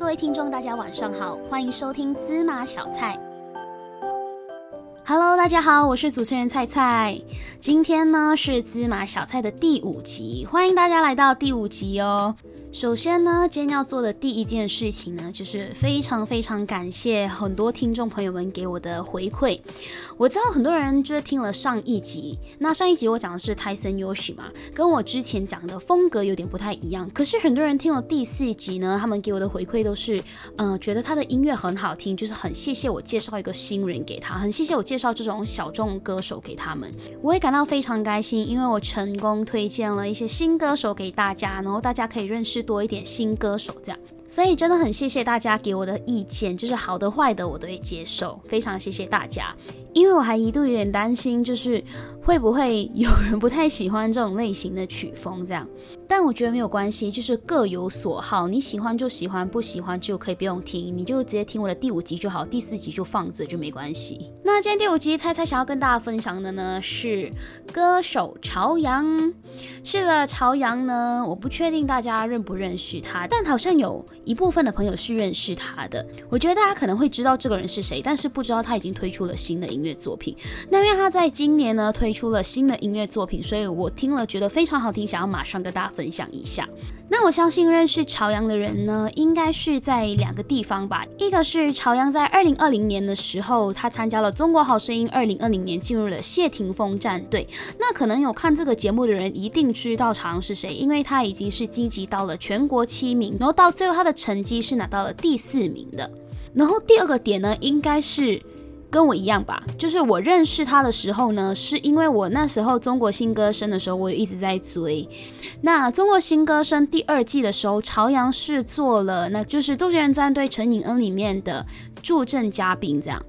各位听众，大家晚上好，欢迎收听芝麻小菜。Hello，大家好，我是主持人菜菜。今天呢是芝麻小菜的第五集，欢迎大家来到第五集哦。首先呢，今天要做的第一件事情呢，就是非常非常感谢很多听众朋友们给我的回馈。我知道很多人就是听了上一集，那上一集我讲的是泰森优喜嘛，跟我之前讲的风格有点不太一样。可是很多人听了第四集呢，他们给我的回馈都是，嗯，觉得他的音乐很好听，就是很谢谢我介绍一个新人给他，很谢谢我介绍这种小众歌手给他们，我也感到非常开心，因为我成功推荐了一些新歌手给大家，然后大家可以认识。多一点新歌手这样，所以真的很谢谢大家给我的意见，就是好的坏的我都会接受，非常谢谢大家。因为我还一度有点担心，就是会不会有人不太喜欢这种类型的曲风这样，但我觉得没有关系，就是各有所好，你喜欢就喜欢，不喜欢就可以不用听，你就直接听我的第五集就好，第四集就放着就没关系。那今天第五集猜猜想要跟大家分享的呢是歌手朝阳。是的，朝阳呢，我不确定大家认不认识他，但好像有一部分的朋友是认识他的。我觉得大家可能会知道这个人是谁，但是不知道他已经推出了新的音乐作品。那因为他在今年呢推出出了新的音乐作品，所以我听了觉得非常好听，想要马上跟大家分享一下。那我相信认识朝阳的人呢，应该是在两个地方吧。一个是朝阳在二零二零年的时候，他参加了《中国好声音》，二零二零年进入了谢霆锋战队。那可能有看这个节目的人一定知道朝阳是谁，因为他已经是晋级到了全国七名，然后到最后他的成绩是拿到了第四名的。然后第二个点呢，应该是。跟我一样吧，就是我认识他的时候呢，是因为我那时候中国新歌声的时候，我也一直在追。那中国新歌声第二季的时候，朝阳是做了，那就是《周杰伦战队》陈颖恩里面的助阵嘉宾这样。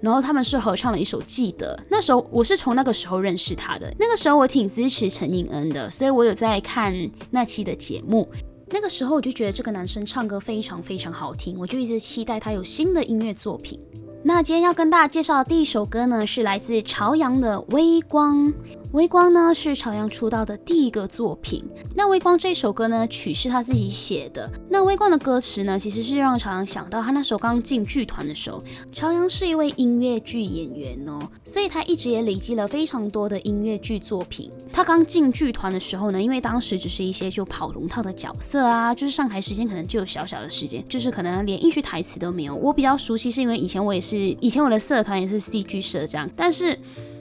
然后他们是合唱了一首《记得》，那时候我是从那个时候认识他的。那个时候我挺支持陈颖恩的，所以我有在看那期的节目。那个时候我就觉得这个男生唱歌非常非常好听，我就一直期待他有新的音乐作品。那今天要跟大家介绍的第一首歌呢，是来自朝阳的《微光》。微光呢是朝阳出道的第一个作品。那微光这首歌呢，曲是他自己写的。那微光的歌词呢，其实是让朝阳想到他那时候刚进剧团的时候。朝阳是一位音乐剧演员哦，所以他一直也累积了非常多的音乐剧作品。他刚进剧团的时候呢，因为当时只是一些就跑龙套的角色啊，就是上台时间可能就有小小的时间，就是可能连一句台词都没有。我比较熟悉是因为以前我也是，以前我的社团也是戏剧社这样，但是。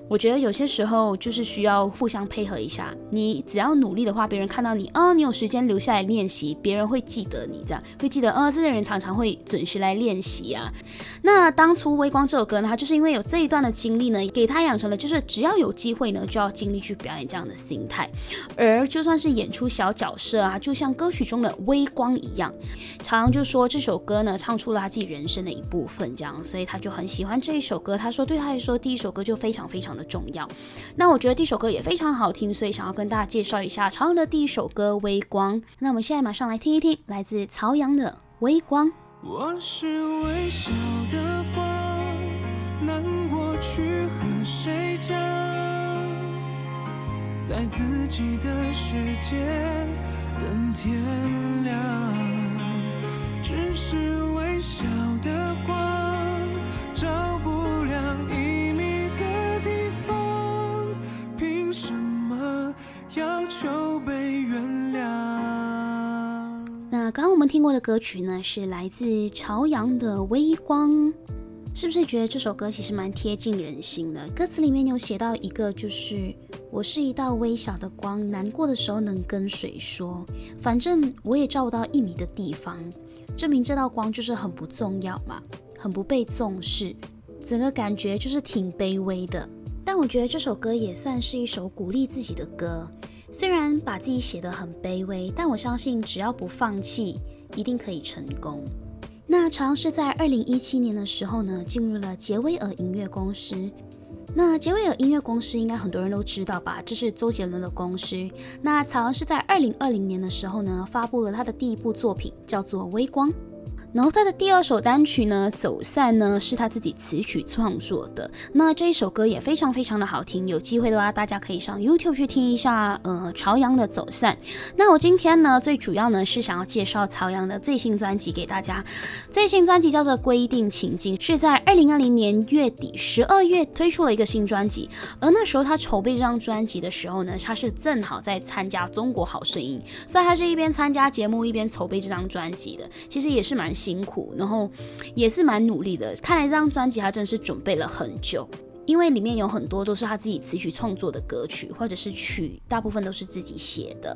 我觉得有些时候就是需要互相配合一下。你只要努力的话，别人看到你，啊，你有时间留下来练习，别人会记得你，这样会记得，呃，这些人常常会准时来练习啊。那当初《微光》这首歌呢，他就是因为有这一段的经历呢，给他养成了就是只要有机会呢，就要尽力去表演这样的心态。而就算是演出小角色啊，就像歌曲中的微光一样，朝阳就说这首歌呢，唱出了他自己人生的一部分，这样，所以他就很喜欢这一首歌。他说对他来说，第一首歌就非常非常 的。重要，那我觉得第一首歌也非常好听，所以想要跟大家介绍一下朝阳的第一首歌《微光》。那我们现在马上来听一听，来自朝阳的《微光》。我是微笑的光，难过去和谁讲？在自己的世界等天亮，只是微笑们听过的歌曲呢，是来自朝阳的《微光》，是不是觉得这首歌其实蛮贴近人心的？歌词里面有写到一个，就是我是一道微小的光，难过的时候能跟谁说？反正我也照不到一米的地方，证明这道光就是很不重要嘛，很不被重视，整个感觉就是挺卑微的。但我觉得这首歌也算是一首鼓励自己的歌，虽然把自己写得很卑微，但我相信只要不放弃，一定可以成功。那朝阳是在二零一七年的时候呢，进入了杰威尔音乐公司。那杰威尔音乐公司应该很多人都知道吧？这是周杰伦的公司。那朝阳是在二零二零年的时候呢，发布了他的第一部作品，叫做《微光》。然后他的第二首单曲呢，《走散》呢，是他自己词曲创作的。那这一首歌也非常非常的好听，有机会的话，大家可以上 YouTube 去听一下。呃，朝阳的《走散》。那我今天呢，最主要呢是想要介绍朝阳的最新专辑给大家。最新专辑叫做《规定情境》，是在二零二零年月底十二月推出了一个新专辑。而那时候他筹备这张专辑的时候呢，他是正好在参加《中国好声音》，所以他是一边参加节目一边筹备这张专辑的。其实也是蛮。辛苦，然后也是蛮努力的。看来这张专辑他真的是准备了很久，因为里面有很多都是他自己词曲创作的歌曲，或者是曲，大部分都是自己写的。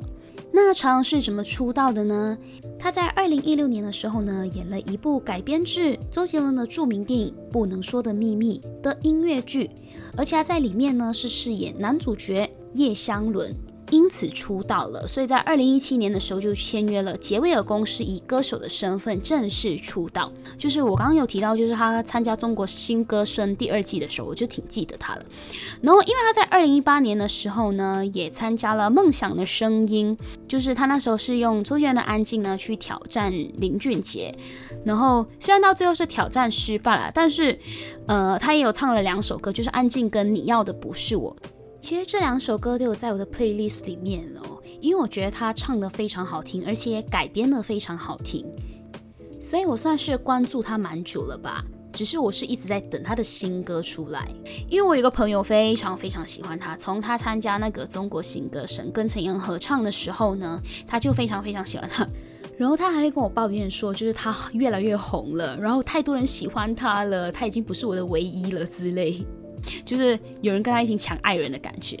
那朝阳是怎么出道的呢？他在二零一六年的时候呢，演了一部改编自周杰伦的著名电影《不能说的秘密》的音乐剧，而且他在里面呢是饰演男主角叶湘伦。因此出道了，所以在二零一七年的时候就签约了杰威尔公司，以歌手的身份正式出道。就是我刚刚有提到，就是他参加《中国新歌声》第二季的时候，我就挺记得他了。然后，因为他在二零一八年的时候呢，也参加了《梦想的声音》，就是他那时候是用周杰伦的《安静》呢去挑战林俊杰。然后虽然到最后是挑战失败了，但是呃，他也有唱了两首歌，就是《安静》跟《你要的不是我》。其实这两首歌都有在我的 playlist 里面哦，因为我觉得他唱的非常好听，而且改编的非常好听，所以我算是关注他蛮久了吧。只是我是一直在等他的新歌出来，因为我有个朋友非常非常喜欢他，从他参加那个中国新歌声跟陈阳合唱的时候呢，他就非常非常喜欢他，然后他还会跟我抱怨说，就是他越来越红了，然后太多人喜欢他了，他已经不是我的唯一了之类。就是有人跟他一起抢爱人的感觉，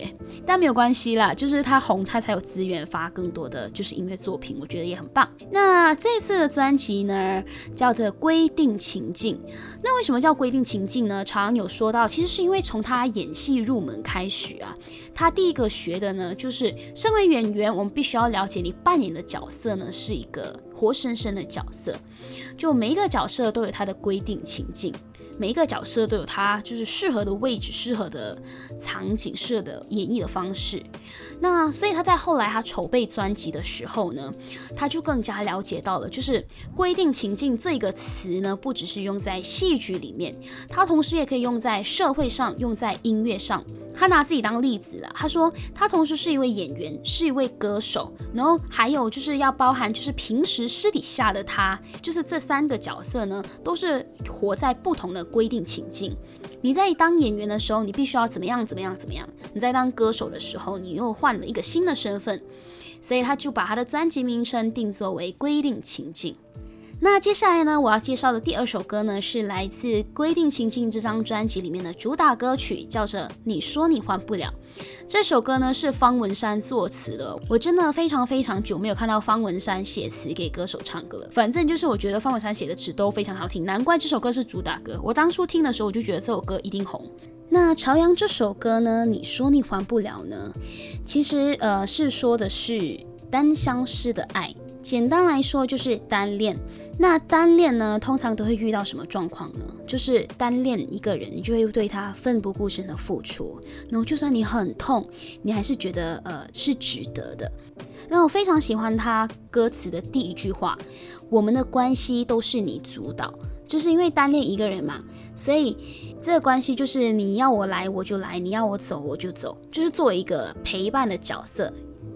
但没有关系啦，就是他红，他才有资源发更多的就是音乐作品，我觉得也很棒。那这次的专辑呢，叫做《规定情境》。那为什么叫规定情境呢？常常有说到，其实是因为从他演戏入门开始啊，他第一个学的呢，就是身为演员，我们必须要了解你扮演的角色呢是一个活生生的角色，就每一个角色都有他的规定情境。每一个角色都有他就是适合的位置、适合的场景、适合的演绎的方式。那所以他在后来他筹备专辑的时候呢，他就更加了解到了，就是规定情境这个词呢，不只是用在戏剧里面，它同时也可以用在社会上，用在音乐上。他拿自己当例子了，他说他同时是一位演员，是一位歌手，然后还有就是要包含就是平时私底下的他，就是这三个角色呢，都是活在不同的规定情境。你在当演员的时候，你必须要怎么样怎么样怎么样；你在当歌手的时候，你又换了一个新的身份，所以他就把他的专辑名称定作为规定情境。那接下来呢，我要介绍的第二首歌呢，是来自《规定情境》这张专辑里面的主打歌曲，叫做《你说你还不了》。这首歌呢是方文山作词的，我真的非常非常久没有看到方文山写词给歌手唱歌了。反正就是我觉得方文山写的词都非常好听，难怪这首歌是主打歌。我当初听的时候，我就觉得这首歌一定红。那朝阳这首歌呢，你说你还不了呢？其实呃是说的是单相思的爱，简单来说就是单恋。那单恋呢，通常都会遇到什么状况呢？就是单恋一个人，你就会对他奋不顾身的付出，然后就算你很痛，你还是觉得呃是值得的。那我非常喜欢他歌词的第一句话：“我们的关系都是你主导。”就是因为单恋一个人嘛，所以这个关系就是你要我来我就来，你要我走我就走，就是作为一个陪伴的角色。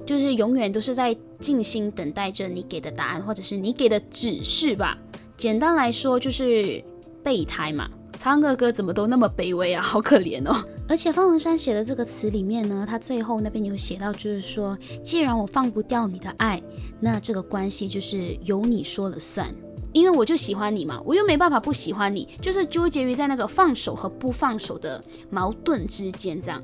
就是永远都是在静心等待着你给的答案，或者是你给的指示吧。简单来说就是备胎嘛。唱个歌怎么都那么卑微啊，好可怜哦。而且方文山写的这个词里面呢，他最后那边有写到，就是说，既然我放不掉你的爱，那这个关系就是由你说了算。因为我就喜欢你嘛，我又没办法不喜欢你，就是纠结于在那个放手和不放手的矛盾之间这样。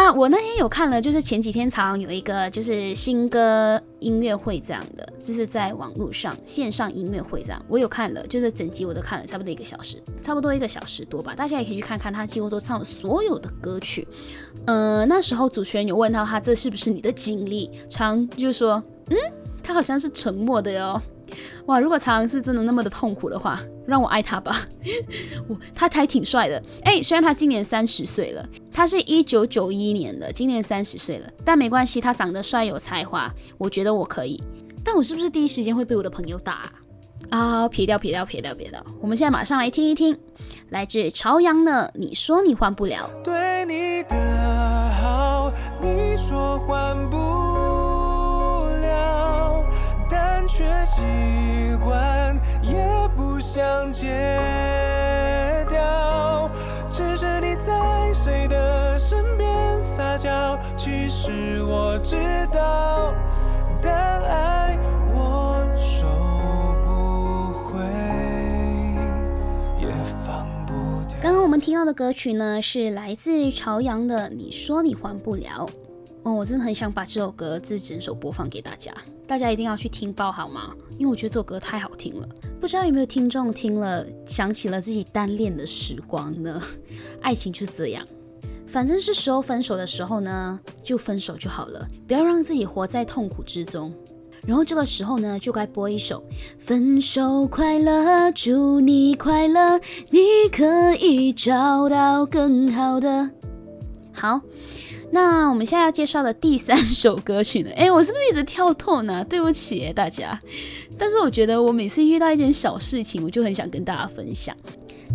啊，我那天有看了，就是前几天常有一个就是新歌音乐会这样的，就是在网络上线上音乐会这样，我有看了，就是整集我都看了，差不多一个小时，差不多一个小时多吧，大家也可以去看看，他几乎都唱了所有的歌曲。呃，那时候主持人有问到他这是不是你的经历，常就说，嗯，他好像是沉默的哟。哇，如果常是真的那么的痛苦的话，让我爱他吧。我他还挺帅的，哎，虽然他今年三十岁了，他是一九九一年的，今年三十岁了，但没关系，他长得帅有才华，我觉得我可以。但我是不是第一时间会被我的朋友打？啊，撇掉撇掉撇掉撇掉，我们现在马上来听一听，来自朝阳的，你说你换不了。对你的好，你说换不了，但却习惯，也不想戒掉。只是你在谁的身边撒娇，其实我知道，但爱我收不回，也放不。刚刚我们听到的歌曲呢，是来自朝阳的《你说你还不了》。哦，我真的很想把这首歌这整首播放给大家，大家一定要去听爆好吗？因为我觉得这首歌太好听了。不知道有没有听众听了想起了自己单恋的时光呢？爱情就是这样，反正是时候分手的时候呢，就分手就好了，不要让自己活在痛苦之中。然后这个时候呢，就该播一首《分手快乐》，祝你快乐，你可以找到更好的。好，那我们现在要介绍的第三首歌曲呢？诶，我是不是一直跳痛呢？对不起大家。但是我觉得我每次遇到一件小事情，我就很想跟大家分享。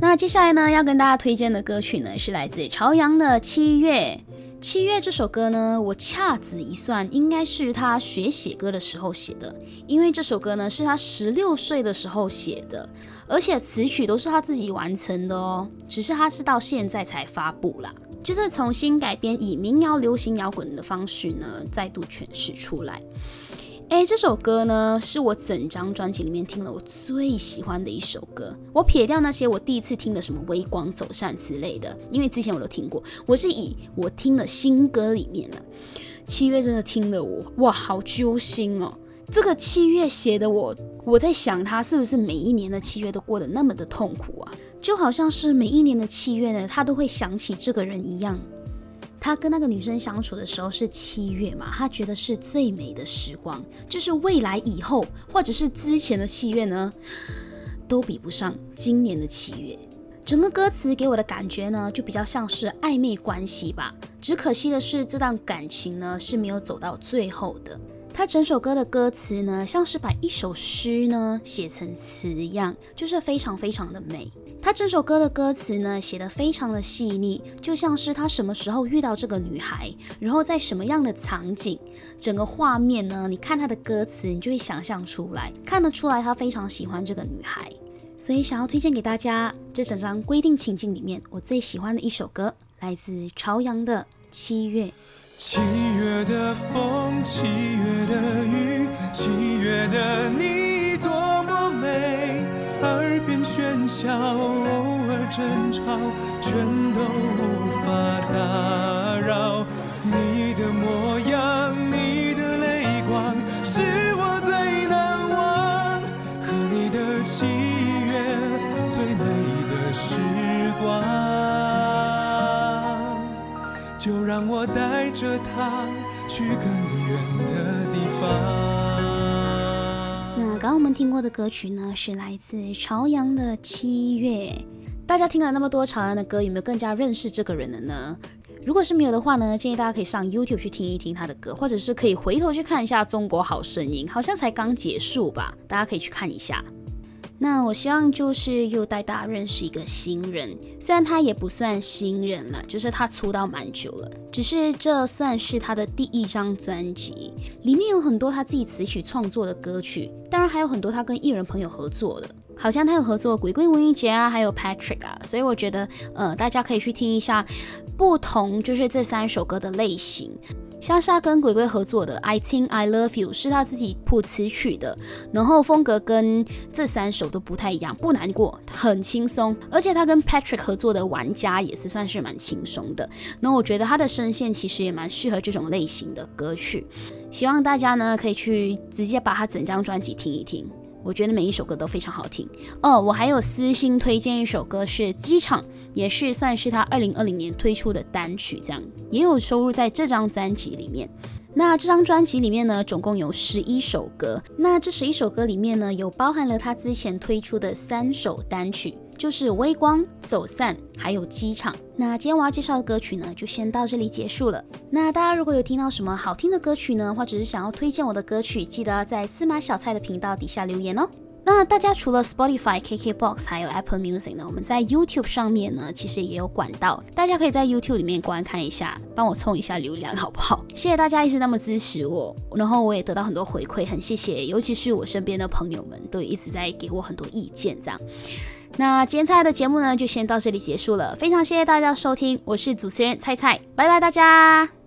那接下来呢，要跟大家推荐的歌曲呢，是来自朝阳的《七月》。七月这首歌呢，我掐指一算，应该是他学写歌的时候写的，因为这首歌呢是他十六岁的时候写的，而且词曲都是他自己完成的哦，只是他是到现在才发布啦，就是重新改编以民谣、流行摇滚的方式呢，再度诠释出来。哎，这首歌呢，是我整张专辑里面听了我最喜欢的一首歌。我撇掉那些我第一次听的什么微光走散之类的，因为之前我都听过。我是以我听的新歌里面的七月，真的听了我哇，好揪心哦！这个七月写的我，我在想他是不是每一年的七月都过得那么的痛苦啊？就好像是每一年的七月呢，他都会想起这个人一样。他跟那个女生相处的时候是七月嘛？他觉得是最美的时光，就是未来以后或者是之前的七月呢，都比不上今年的七月。整个歌词给我的感觉呢，就比较像是暧昧关系吧。只可惜的是，这段感情呢是没有走到最后的。他整首歌的歌词呢，像是把一首诗呢写成词一样，就是非常非常的美。他整首歌的歌词呢，写得非常的细腻，就像是他什么时候遇到这个女孩，然后在什么样的场景，整个画面呢？你看他的歌词，你就会想象出来，看得出来他非常喜欢这个女孩，所以想要推荐给大家这整张规定情境里面我最喜欢的一首歌，来自朝阳的《七月》。七月的风，七月的雨，七月的你多么美，耳边喧嚣，偶尔争吵，全都无法打扰。你的模样，让我带着它去更远的地方。那刚刚我们听过的歌曲呢，是来自朝阳的《七月》。大家听了那么多朝阳的歌，有没有更加认识这个人了呢？如果是没有的话呢，建议大家可以上 YouTube 去听一听他的歌，或者是可以回头去看一下《中国好声音》，好像才刚结束吧，大家可以去看一下。那我希望就是又带大家认识一个新人，虽然他也不算新人了，就是他出道蛮久了，只是这算是他的第一张专辑，里面有很多他自己词曲创作的歌曲，当然还有很多他跟艺人朋友合作的，好像他有合作鬼鬼吴英杰啊，还有 Patrick 啊，所以我觉得呃大家可以去听一下不同就是这三首歌的类型。莎莎跟鬼鬼合作的《I Think I Love You》是他自己谱词曲的，然后风格跟这三首都不太一样，不难过，很轻松。而且他跟 Patrick 合作的《玩家》也是算是蛮轻松的。那我觉得他的声线其实也蛮适合这种类型的歌曲，希望大家呢可以去直接把他整张专辑听一听。我觉得每一首歌都非常好听哦。我还有私心推荐一首歌是《机场》，也是算是他二零二零年推出的单曲，这样也有收入在这张专辑里面。那这张专辑里面呢，总共有十一首歌。那这十一首歌里面呢，有包含了他之前推出的三首单曲，就是《微光》、《走散》还有《机场》。那今天我要介绍的歌曲呢，就先到这里结束了。那大家如果有听到什么好听的歌曲呢，或者是想要推荐我的歌曲，记得要在司马小菜的频道底下留言哦。那大家除了 Spotify、KKBox 还有 Apple Music 呢，我们在 YouTube 上面呢，其实也有管道，大家可以在 YouTube 里面观看一下，帮我冲一下流量好不好？谢谢大家一直那么支持我，然后我也得到很多回馈，很谢谢，尤其是我身边的朋友们都一直在给我很多意见，这样。那今天菜的节目呢，就先到这里结束了。非常谢谢大家收听，我是主持人菜菜，拜拜大家。